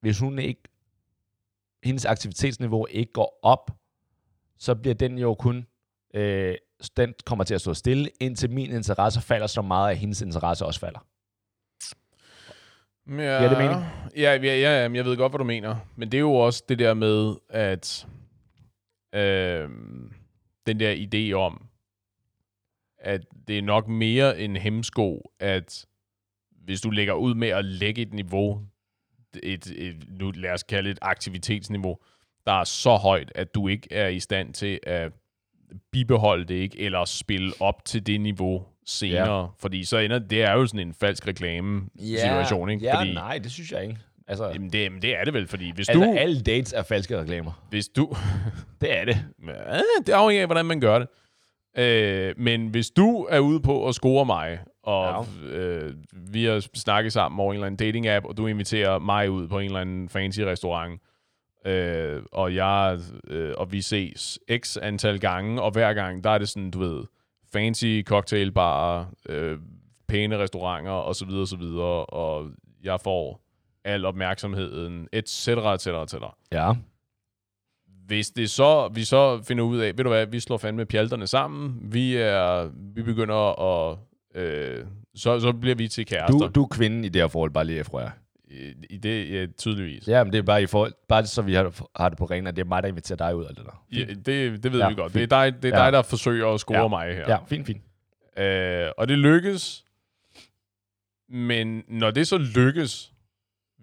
hvis hun ikke, hendes aktivitetsniveau ikke går op, så bliver den jo kun, øh, den kommer til at stå stille, indtil min interesse falder så meget, at hendes interesse også falder. Ja, Giver det mening? Ja, ja, ja, ja, men jeg ved godt, hvad du mener. Men det er jo også det der med, at øh, den der idé om, at det er nok mere en hemsko, at hvis du lægger ud med at lægge et niveau, et, et, nu lad os kalde det et aktivitetsniveau, der er så højt, at du ikke er i stand til at bibeholde det, ikke, eller spille op til det niveau senere. Ja. Fordi så ender det er jo sådan en falsk reklame-situation, ikke? Ja, fordi, nej, det synes jeg ikke. Altså, Jamen det, jamen det er det vel, fordi hvis altså du... alle dates er falske reklamer. Hvis du... (laughs) Det er det. Ja, det afhænger af, hvordan man gør det. Øh, men hvis du er ude på at score mig, og ja. øh, vi har snakket sammen over en eller anden dating-app, og du inviterer mig ud på en eller anden fancy restaurant, øh, og jeg øh, og vi ses x antal gange, og hver gang, der er det sådan, du ved, fancy cocktailbarer, øh, pæne restauranter, og så videre, og så videre, og jeg får al opmærksomheden, et cetera, et cetera, et cetera. Ja. Hvis det så, vi så finder ud af, ved du hvad, vi slår fandme pjalterne sammen, vi er, vi begynder at, øh, så, så bliver vi til kærester. Du, du er kvinden i det her forhold, bare lige efter jer. I, I det, ja, tydeligvis. Ja, men det er bare i forhold, bare så vi har, har det på rene, at det er mig, der inviterer dig ud af det der. Ja, det, det ved Ja, vi godt. fint. Det er dig, det er Ja. dig der forsøger at score Ja. mig her. Ja, fint, fint. Øh, og det lykkes. Men når det så lykkes,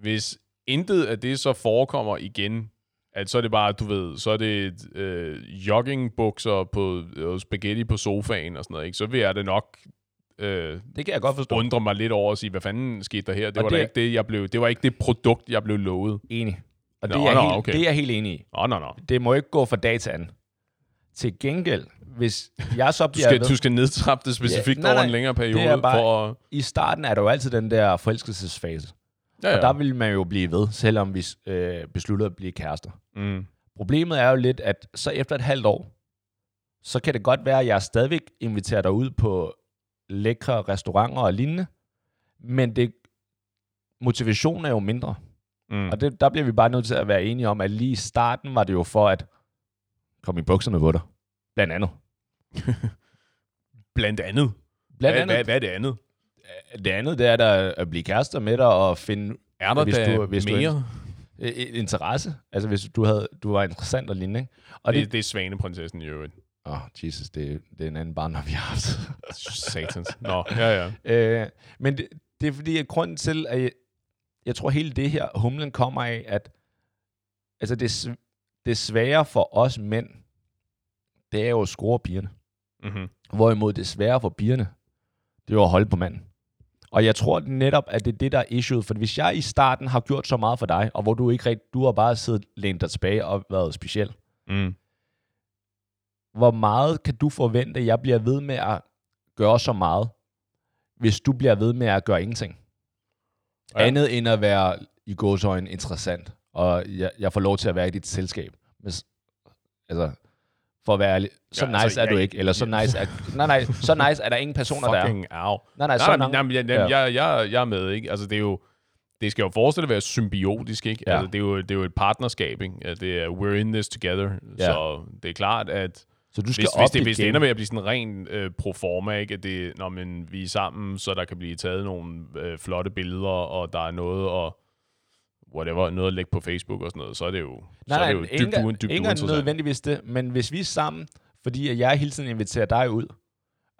hvis intet af det så forekommer igen, at så er det bare, du ved, så er det øh, joggingbukser på og spaghetti på sofaen og sådan noget, ikke? så vil jeg det nok øh, Det kan jeg godt forstå. undre mig lidt over at sige, hvad fanden skete der her? Det Og var, det da er- ikke det, jeg blev, det var ikke det produkt, jeg blev lovet. Enig. Og Nå, det, er jeg nå, helt, okay. det er jeg helt enig i. Åh, oh, nå, nå. Det må ikke gå fra dag til gengæld, hvis jeg så Du bliver skal, ved, du skal nedtrappe det specifikt Ja, nej, over en nej. længere periode, Det er bare- for at... i starten er der jo altid den der forelskelsesfase. Ja, Ja. Og der vil man jo blive ved, selvom vi øh, beslutter at blive kærester. Mm. Problemet er jo lidt, at så efter et halvt år, så kan det godt være, at jeg stadigvæk inviterer dig ud på lækre restauranter og lignende, men det, motivationen er jo mindre. Mm. Og det, der bliver vi bare nødt til at være enige om, at lige i starten var det jo for at komme i bukserne på dig. Blandt andet. (laughs) Blandt andet. Blandt hvad, andet. Hvad, hvad er det andet? Det andet, det er der at blive kærester med dig og finde Er der Hvis da du- hvis du- mere? øh, interesse. Altså hvis du, havde, du var interessant og lignende. Ikke? Og det, det, det er svaneprinsessen i øvrigt. Åh, oh, Jesus, det, det er en anden barn, vi har haft. (laughs) Satans. Nå, ja, ja. øh, men det, det er fordi, at grunden til, at jeg, jeg tror hele det her, humlen kommer af, at altså det, det sværere for os mænd, det er jo at score pigerne. Mm-hmm. Hvorimod det svære for pigerne, det er jo at holde på manden. Og jeg tror netop, at det er det, der er issue. For hvis jeg i starten har gjort så meget for dig, og hvor du ikke rigtig, du har bare siddet lænet dig tilbage og været speciel, Mm. hvor meget kan du forvente, at jeg bliver ved med at gøre så meget, hvis du bliver ved med at gøre ingenting? Ja. Andet end at være i gåsøjne interessant, og jeg, jeg får lov til at være i dit selskab. Men, altså, for at være ærlig, så Ja, ja, altså, nice er du jeg- ikke, eller så nice er, nej, nej, så nice er der ingen personer, der er. Fucking au. Nej, nej, Nej, så nej, er nej, nej, men jeg, Ja. jeg, jeg, er med, ikke? Altså, det er jo... Det skal jo forestille at være symbiotisk, ikke? Ja. Altså, det, er jo, det er jo et partnerskab, ikke? Altså, Det er, we're in this together. Ja. Så det er klart, at så du skal hvis, hvis, det, hvis det ender med at blive sådan en ren øh, proforma, ikke? At det, når men vi er sammen, så der kan blive taget nogle øh, flotte billeder, og der er noget og whatever, noget at lægge på Facebook og sådan noget, så er det jo, så Nej, er det jo dybt, ikke, uen, dybt ikke nødvendigvis det, men hvis vi er sammen, fordi at jeg hele tiden inviterer dig ud,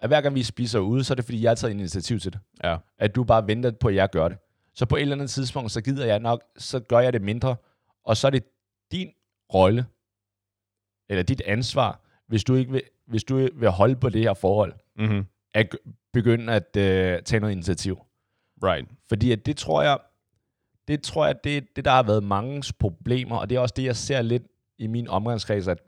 at hver gang vi spiser ude, så er det fordi, jeg har taget initiativ til det. Ja. At du bare venter på, at jeg gør det. Så på et eller andet tidspunkt, så gider jeg nok, så gør jeg det mindre, og så er det din rolle, eller dit ansvar, hvis du ikke vil, hvis du vil holde på det her forhold, Mm-hmm. at begynde at øh, tage noget initiativ. Right. Fordi at det tror jeg, det tror jeg, det det, der har været mange problemer, og det er også det, jeg ser lidt i min omgangskreds, at,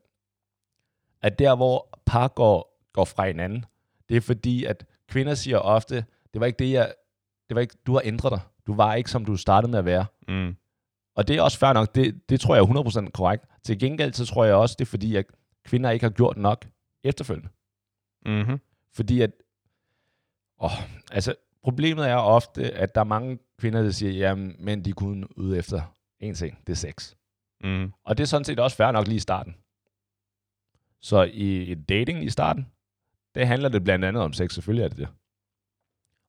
at der, hvor par går, går fra hinanden, det er fordi, at kvinder siger ofte, det var ikke det, jeg, det var ikke, du har ændret dig. Du var ikke, som du startede med at være. Mm. Og det er også fair nok, det, det tror jeg er 100% korrekt. Til gengæld, så tror jeg også, det er fordi, at kvinder ikke har gjort nok efterfølgende. Mm-hmm. Fordi at, åh, altså, problemet er ofte, at der er mange kvinder, der siger, jamen, men de er kun ude efter en ting, det er sex. Mm. Og det er sådan set også fair nok lige i starten. Så i et dating i starten, det handler det blandt andet om sex, selvfølgelig er det det.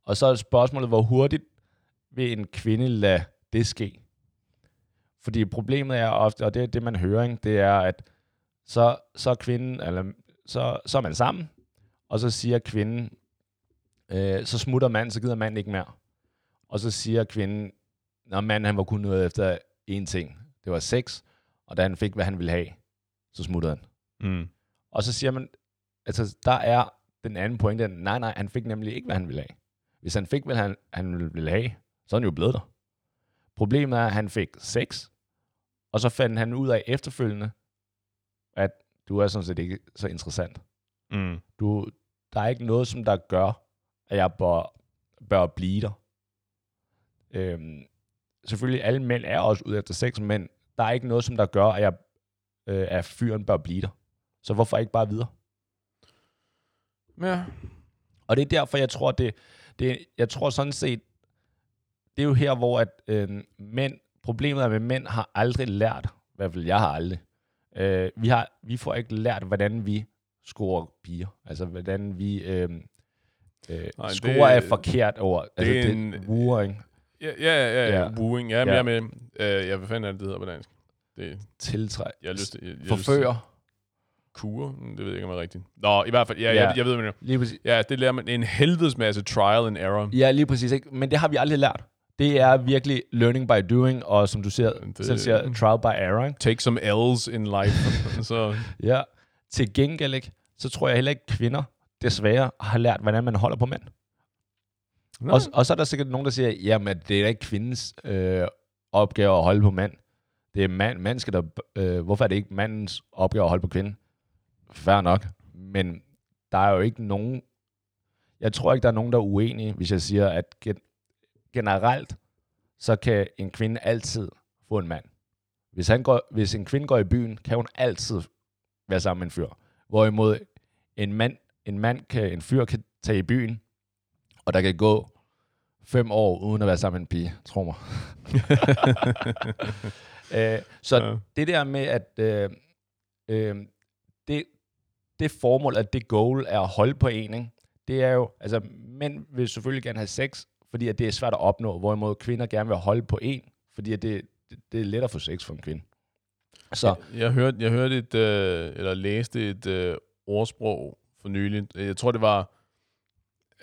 Og så er spørgsmålet, hvor hurtigt vil en kvinde lade det ske? Fordi problemet er ofte, og det er det, man hører, ikke? det er, at så, så er kvinden, eller så, så er man sammen, og så siger kvinden, øh, så smutter manden, så gider manden ikke mere. Og så siger kvinden, når manden han var kun ude efter én ting, det var sex, og da han fik, hvad han ville have, så smuttede han. Mm. Og så siger man, altså der er den anden pointe, nej, nej, han fik nemlig ikke, hvad han ville have. Hvis han fik, hvad han, han ville have, så er han jo blevet der. Problemet er, at han fik sex, og så fandt han ud af efterfølgende, at du er sådan set ikke så interessant. Mm. Du, der er ikke noget, som der gør, at jeg bør, bør blive der. Øhm, selvfølgelig, alle mænd er også ude efter sex, men der er ikke noget, som der gør, at, jeg, øh, at fyren bør blive der. Så hvorfor ikke bare videre? Ja. Og det er derfor, jeg tror, det, det jeg tror sådan set, det er jo her, hvor at, øh, mænd, problemet er med mænd har aldrig lært, i hvert fald jeg har aldrig, øh, vi, har, vi får ikke lært, hvordan vi scorer piger. Altså, hvordan vi øh, øh, Nej, det- scorer er forkert ord. Altså, det er det en- wooing, Ja, ja, ja, ja. Ja. Wooing. Ja, men Ja. jeg med. Uh, jeg, hvad fanden er det, det hedder på dansk? Det, tiltræk, jeg har lyst til... Jeg, jeg har lyst til- forfører. Kure? Mm, Det ved jeg ikke, om det er rigtigt. Nå, i hvert fald, ja, Ja. Jeg, jeg ved, hvad. Lige præcis. Ja, det lærer man en helvedes masse trial and error. Ja, lige præcis. Ikke? Men det har vi aldrig lært. Det er virkelig learning by doing, og som du siger, Det- det, selv siger, trial by error. Take some L's in life. (laughs) så, Ja. Til gengæld ikke, så tror jeg heller ikke, kvinder desværre har lært, hvordan man holder på mænd. Og, og så er der sikkert nogen, der siger, jamen det er da ikke kvindens øh, opgave at holde på mand. Det er mand, mand skal der, øh, hvorfor er det ikke mandens opgave at holde på kvinden? Fair nok. Men der er jo ikke nogen, jeg tror ikke, der er nogen, der er uenige, hvis jeg siger, at gen, generelt, så kan en kvinde altid få en mand. Hvis, han går, hvis en kvinde går i byen, kan hun altid være sammen med en fyr. Hvorimod en mand, en mand kan, en fyr kan tage i byen, og der kan gå fem år uden at være sammen med en pige, tro mig. (laughs) øh, så Ja. det der med, at øh, øh, det, det formål, at det goal er at holde på en, ikke? det er jo, altså mænd vil selvfølgelig gerne have sex, fordi at det er svært at opnå, hvorimod kvinder gerne vil holde på en, fordi at det, det, det er lettere at få sex for en kvinde. Så Jeg, jeg, hørte, jeg hørte et, øh, eller læste et øh, ordsprog for nylig. Jeg tror, det var,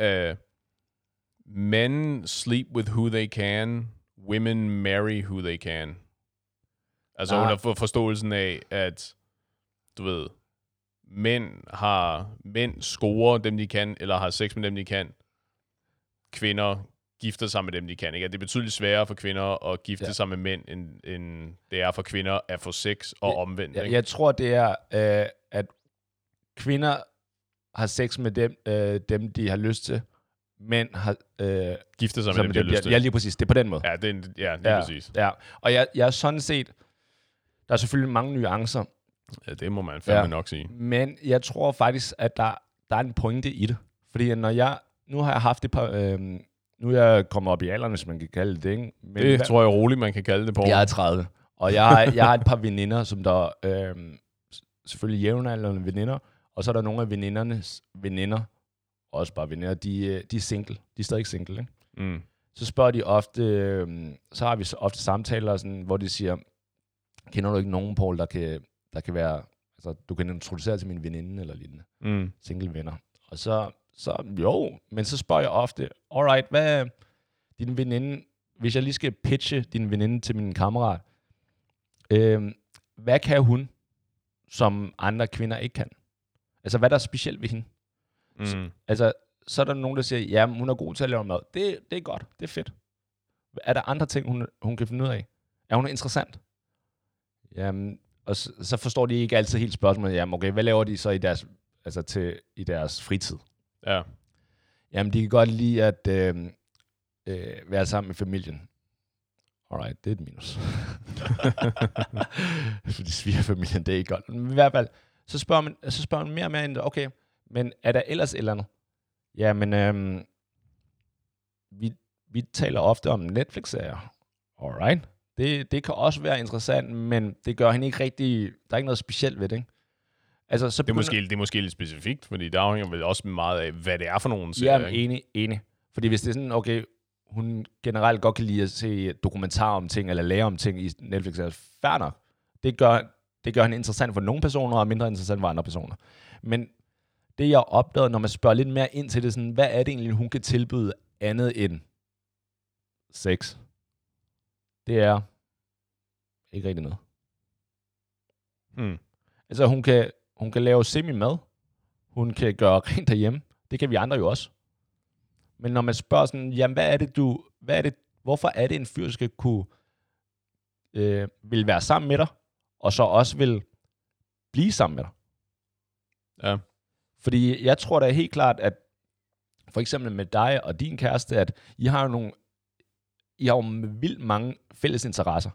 øh, men sleep with who they can, women marry who they can. Altså Ah. under for forståelsen af, at du ved, mænd har mænd scorer dem de kan, eller har sex med dem de kan. Kvinder gifter sig med dem, de kan. Ikke? At det er betydeligt sværere for kvinder at gifte ja. sig med mænd, end, end det er for kvinder at få sex og omvendt. Jeg, ikke? jeg tror, det er, øh, at kvinder har sex med dem, øh, dem, de har lyst til. Mænd har... Øh, Gifte sig med dem, de har lyst til. Ja, lige præcis. Det er på den måde. Ja, det er, en- ja, lige ja, præcis. Ja. Og jeg, jeg er sådan set... Der er selvfølgelig mange nuancer, Ja, det må man fandme Ja. nok sige. men jeg tror faktisk, at der, der er en pointe i det. Fordi når jeg... Nu har jeg haft et par... Øh, nu er jeg kommet op i alderen, hvis man kan kalde det det, ikke? Men Det hvad- tror jeg roligt, man kan kalde det på. Jeg er 30, og jeg har, jeg har et par veninder, som der øh, selvfølgelig jævnaldrende veninder, og så er der nogle af venindernes veninder, også bare veninder, de, øh, de er single. De er stadig single, ikke? Mm. Så spørger de ofte, øh, så har vi så ofte samtaler, sådan, hvor de siger, kender du ikke nogen, Paul, der kan, der kan være, altså du kan introducere til min veninde eller lignende, Mm. single venner. Og så, så jo, men så spørger jeg ofte, alright, hvad din veninde, hvis jeg lige skal pitche din veninde til min kammerat, øh, hvad kan hun, som andre kvinder ikke kan? Altså, hvad er der specielt ved hende? Mm. Altså, så er der nogen, der siger, ja, hun er god til at lave mad. Det, det er godt, det er fedt. Er der andre ting, hun, hun kan finde ud af? Er hun interessant? Jamen, og så, så forstår de ikke altid helt spørgsmålet. Jamen, okay, hvad laver de så i deres, altså til, i deres fritid? Ja. Jamen, de kan godt lide at øh, øh, være sammen med familien. Alright, det er et minus. (laughs) (laughs) Fordi svigerfamilien, det er ikke godt. Men i hvert fald, så spørger man, så spørger man mere og mere ind, okay, men er der ellers et eller andet? Jamen, øhm, vi, vi taler ofte om Netflix-serier. Alright. Det, det kan også være interessant, men det gør hende ikke rigtig... Der er ikke noget specielt ved det, ikke? Altså, så Det, er måske, det er måske lidt specifikt, fordi der afhænger vel også meget af, hvad det er for nogen Ja, serier. men ikke? enig, enig. Fordi hvis det er sådan, okay, hun generelt godt kan lide at se dokumentarer om ting, eller lære om ting i Netflix, er fair nok. Det gør, det gør hende interessant for nogle personer, og mindre interessant for andre personer. Men det, jeg opdagede, når man spørger lidt mere ind til det, sådan, hvad er det egentlig, hun kan tilbyde andet end sex? Det er ikke rigtig noget. Mm. Altså, hun kan, hun kan lave semi-mad. Hun kan gøre (laughs) rent derhjemme. Det kan vi andre jo også. Men når man spørger sådan, jamen, hvad er det, du... Hvad er det, hvorfor er det, en fyr skal kunne... Øh, vil være sammen med dig, og så også vil blive sammen med dig? Ja. Fordi jeg tror da helt klart, at for eksempel med dig og din kæreste, at I har jo nogle... I har jo vildt mange fælles interesser.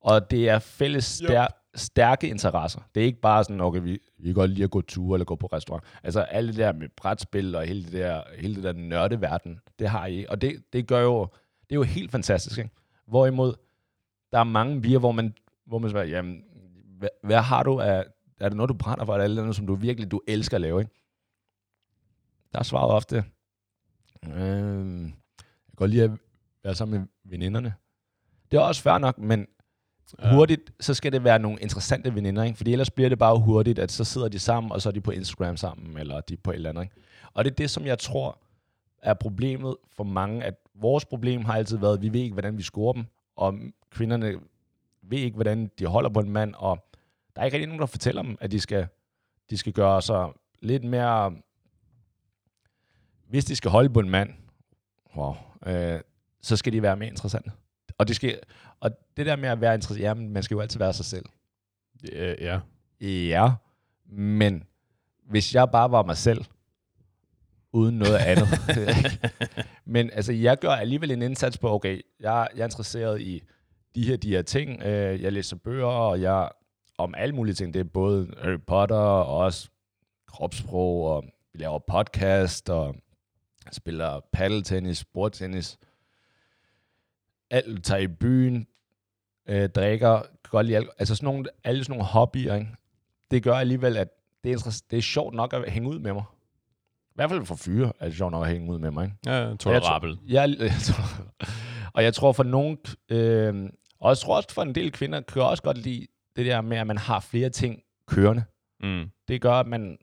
Og det er fælles stær- stærke interesser. Det er ikke bare sådan, okay, vi, vi kan godt lide at gå ture eller gå på restaurant. Altså alt det der med brætspil og hele det der, hele det der nørdeverden, det har I. Og det, det gør jo, det er jo helt fantastisk. Ikke? Hvorimod, der er mange bier, hvor man, hvor man spørger, jamen, hvad, hvad har du af, er det noget, du brænder for, eller er det noget, som du virkelig, du elsker at lave, ikke? Der er svaret ofte, øh, jeg kan godt lide at være sammen med veninderne. Det er også fair nok, men Ja. hurtigt, så skal det være nogle interessante veninder, ikke? Fordi ellers bliver det bare hurtigt, at så sidder de sammen, og så er de på Instagram sammen, eller de er på et eller andet, ikke? Og det er det, som jeg tror er problemet for mange, at vores problem har altid været, at vi ved ikke, hvordan vi scorer dem, og kvinderne ved ikke, hvordan de holder på en mand, og der er ikke rigtig nogen, der fortæller dem, at de skal, de skal gøre sig lidt mere... Hvis de skal holde på en mand, wow, øh, så skal de være mere interessante. Og, det skal, og det der med at være interessant, ja, men man skal jo altid være sig selv. Ja, ja. Ja, men hvis jeg bare var mig selv, uden noget andet. (laughs) men altså, jeg gør alligevel en indsats på, okay, jeg, jeg er interesseret i de her, de her ting. Øh, jeg læser bøger, og jeg om alle mulige ting. Det er både Harry Potter, og også kropssprog, og vi laver podcast, og spiller paddeltennis, bordtennis. Alt tager i byen, øh, drikker, godt lide alkohol. Altså sådan nogle, alle sådan nogle hobbyer, ikke? det gør alligevel, at det er, det er sjovt nok at hænge ud med mig. I hvert fald for fyre er det sjovt nok at hænge ud med mig. Ikke? Ja, Og jeg tror- Jeg, (laughs) jeg tror, og jeg tror for nogen, øh, og jeg tror også for en del kvinder, kan også godt lide det der med, at man har flere ting kørende. Mm. Det gør, at man,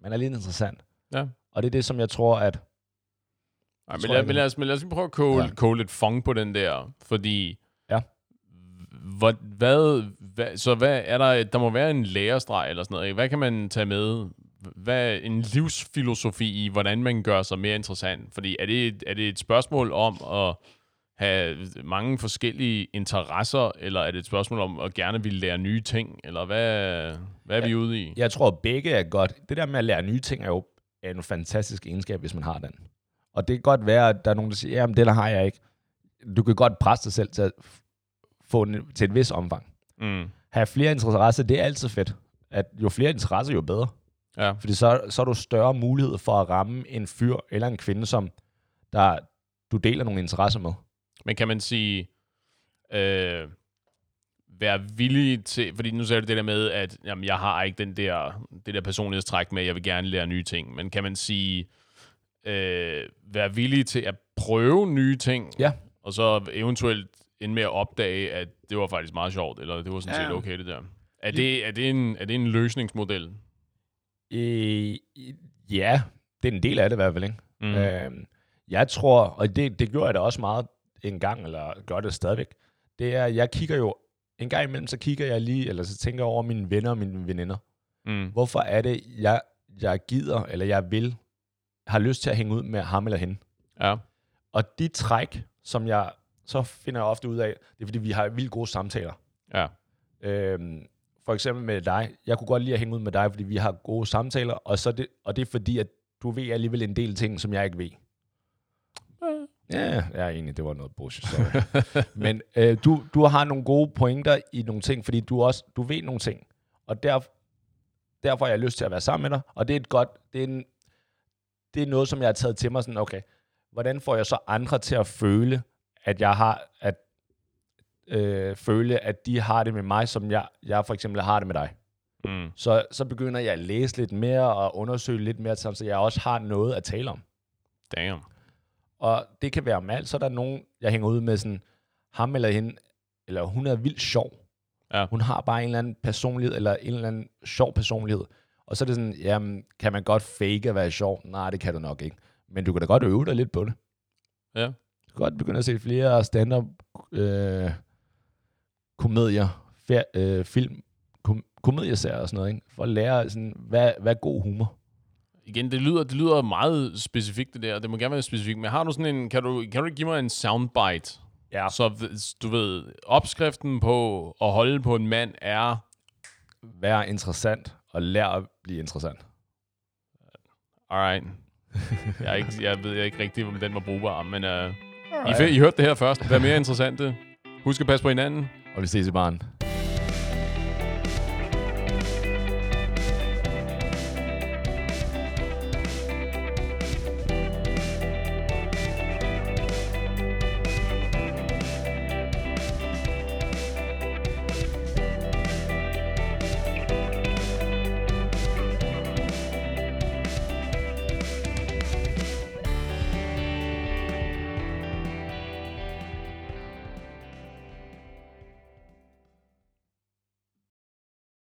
man er lidt interessant. Ja. Og det er det, som jeg tror, at... Ej, men, tror lad, jeg, men, lad os, men lad os lige prøve at koge, Ja. koge lidt fong på den der, fordi... Ja. Hvad, hvad, hvad, så hvad er der, der må være en lærestreg eller sådan noget, ikke? Hvad kan man tage med hvad en livsfilosofi i, hvordan man gør sig mere interessant? Fordi er det, et- er det et spørgsmål om at have mange forskellige interesser, eller er det et spørgsmål om at gerne ville lære nye ting, eller hvad, hvad er vi ude i? Jeg tror, begge er godt. Det der med at lære nye ting er jo er en fantastisk egenskab, hvis man har den. Og det kan godt være, at der er nogen, der siger, jamen det der har jeg ikke. Du kan godt presse dig selv til at få den til et vis omfang. Mm. Have flere interesser, det er altid fedt. At jo flere interesser, jo bedre. Ja. Fordi så, så har du større mulighed for at ramme en fyr eller en kvinde, som der, du deler nogle interesser med. Men kan man sige, øh, være villig til, fordi nu sagde du det der med, at jamen, jeg har ikke den der, det der personlighedstræk med, at jeg vil gerne lære nye ting, men kan man sige, øh, være villig til at prøve nye ting, Ja. og så eventuelt ende med at opdage, at det var faktisk meget sjovt, eller det var sådan Ja. set okay det der. Er det, er, det en, er det en løsningsmodel? Øh, ja, det er en del af det i hvert fald, ikke? Mm. Øhm, jeg tror, og det, det gjorde jeg da også meget en gang, eller gør det stadigvæk, det er, jeg kigger jo, en gang imellem, så kigger jeg lige, eller så tænker jeg over mine venner og mine veninder. Mm. Hvorfor er det, jeg, jeg gider, eller jeg vil, har lyst til at hænge ud med ham eller hende? Ja. Og de træk, som jeg, så finder jeg ofte ud af, det er fordi, vi har vildt gode samtaler. Ja. Øhm, for eksempel med dig. Jeg kunne godt lide at hænge ud med dig, fordi vi har gode samtaler, og, så det, og det er fordi, at du ved alligevel en del ting, som jeg ikke ved. Ja, jeg er enig, det var noget bullshit, sorry. (laughs) Men øh, du, du har nogle gode pointer i nogle ting, fordi du også du ved nogle ting. Og der, derfor har jeg lyst til at være sammen med dig. Og det er et godt, det er, en, det er noget, som jeg har taget til mig sådan, okay, hvordan får jeg så andre til at føle, at jeg har, at øh, føle, at de har det med mig, som jeg, jeg for eksempel har det med dig. Mm. Så, så begynder jeg at læse lidt mere og undersøge lidt mere, så jeg også har noget at tale om. Damn. Og det kan være om alt. Så er der nogen, jeg hænger ud med sådan, ham eller hende, eller hun er vildt sjov. Ja. Hun har bare en eller anden personlighed, eller en eller anden sjov personlighed. Og så er det sådan, jamen, kan man godt fake at være sjov? Nej, det kan du nok ikke. Men du kan da godt øve dig lidt på det. Ja. Du kan godt begynde at se flere stand-up øh, komedier, fer, øh, film, kom, komedieserier og sådan noget, ikke? for at lære, sådan, hvad, hvad er god humor. Igen, det lyder, det lyder meget specifikt, det der. Det må gerne være specifikt. Men har du sådan en... Kan du, kan du give mig en soundbite? Ja. Så du ved, opskriften på at holde på en mand er... Vær interessant, og lær at blive interessant. Alright. Jeg, er ikke, jeg ved ikke rigtigt, om den var brugbar, men uh, I, I hørte det her først. Vær mere interessante. Husk at passe på hinanden. Og vi ses i baren.